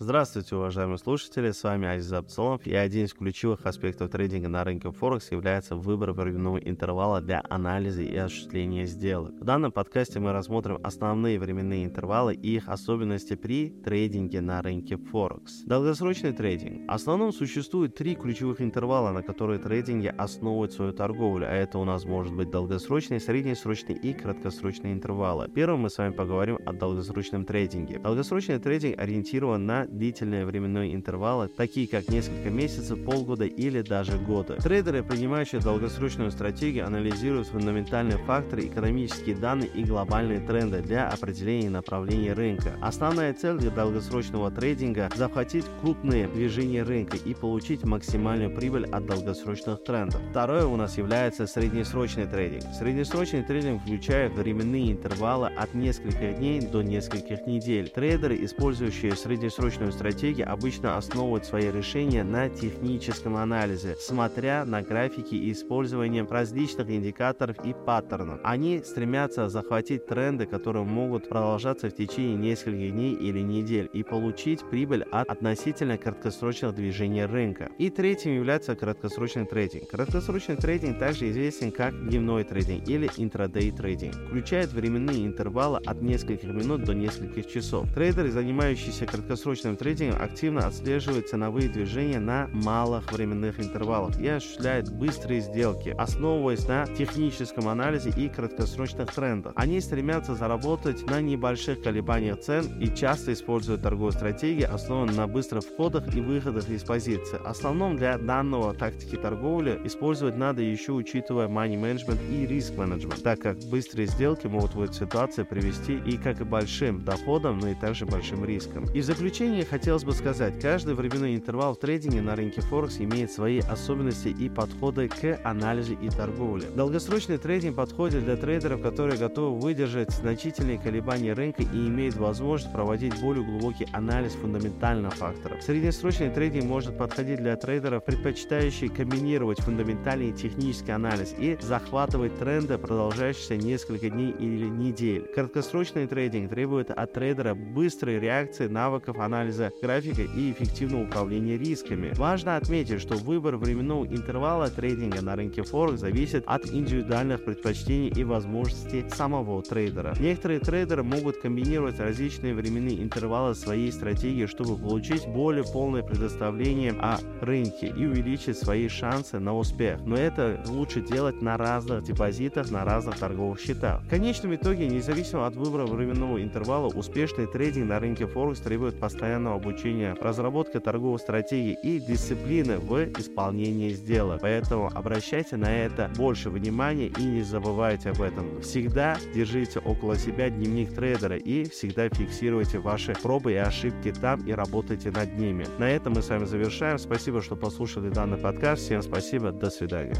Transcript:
Здравствуйте, уважаемые слушатели, с вами Азиз Абдсаломов, и один из ключевых аспектов трейдинга на рынке Форекс является выбор временного интервала для анализа и осуществления сделок. В данном подкасте мы рассмотрим основные временные интервалы и их особенности при трейдинге на рынке Форекс. Долгосрочный трейдинг. В основном существует три ключевых интервала, на которые трейдинги основывают свою торговлю, а это у нас может быть долгосрочный, среднесрочный и краткосрочные интервалы. Первым мы с вами поговорим о долгосрочном трейдинге. Долгосрочный трейдинг ориентирован на длительные временные интервалы, такие как несколько месяцев, полгода или даже года. Трейдеры, принимающие долгосрочную стратегию, анализируют фундаментальные факторы, экономические данные и глобальные тренды для определения направления рынка. Основная цель для долгосрочного трейдинга – захватить крупные движения рынка и получить максимальную прибыль от долгосрочных трендов. Второе у нас является среднесрочный трейдинг. Среднесрочный трейдинг включает временные интервалы от нескольких дней до нескольких недель. Трейдеры, использующие среднесрочный долгосрочную стратегию обычно основывают свои решения на техническом анализе, смотря на графики и использованием различных индикаторов и паттернов. Они стремятся захватить тренды, которые могут продолжаться в течение нескольких дней или недель и получить прибыль от относительно краткосрочных движений рынка. И третьим является краткосрочный трейдинг. Краткосрочный трейдинг также известен как дневной трейдинг или интрадей трейдинг. Включает временные интервалы от нескольких минут до нескольких часов. Трейдеры, занимающиеся краткосрочным рыночном трейдинге активно отслеживает ценовые движения на малых временных интервалах и осуществляет быстрые сделки, основываясь на техническом анализе и краткосрочных трендах. Они стремятся заработать на небольших колебаниях цен и часто используют торговые стратегии, основанные на быстрых входах и выходах из позиции. Основном для данного тактики торговли использовать надо еще учитывая money management и риск менеджмент, так как быстрые сделки могут в эту ситуацию привести и как и большим доходом, но и также большим риском. И в заключение завершение хотелось бы сказать, каждый временной интервал в трейдинге на рынке Форекс имеет свои особенности и подходы к анализу и торговле. Долгосрочный трейдинг подходит для трейдеров, которые готовы выдержать значительные колебания рынка и имеют возможность проводить более глубокий анализ фундаментальных факторов. Среднесрочный трейдинг может подходить для трейдеров, предпочитающих комбинировать фундаментальный и технический анализ и захватывать тренды, продолжающиеся несколько дней или недель. Краткосрочный трейдинг требует от трейдера быстрой реакции, навыков анализа анализа графика и эффективного управления рисками. Важно отметить, что выбор временного интервала трейдинга на рынке Форекс зависит от индивидуальных предпочтений и возможностей самого трейдера. Некоторые трейдеры могут комбинировать различные временные интервалы своей стратегии, чтобы получить более полное предоставление о рынке и увеличить свои шансы на успех. Но это лучше делать на разных депозитах, на разных торговых счетах. В конечном итоге, независимо от выбора временного интервала, успешный трейдинг на рынке Форекс требует постоянного постоянного обучения, разработка торговой стратегии и дисциплины в исполнении сделок. Поэтому обращайте на это больше внимания и не забывайте об этом. Всегда держите около себя дневник трейдера и всегда фиксируйте ваши пробы и ошибки там и работайте над ними. На этом мы с вами завершаем. Спасибо, что послушали данный подкаст. Всем спасибо. До свидания.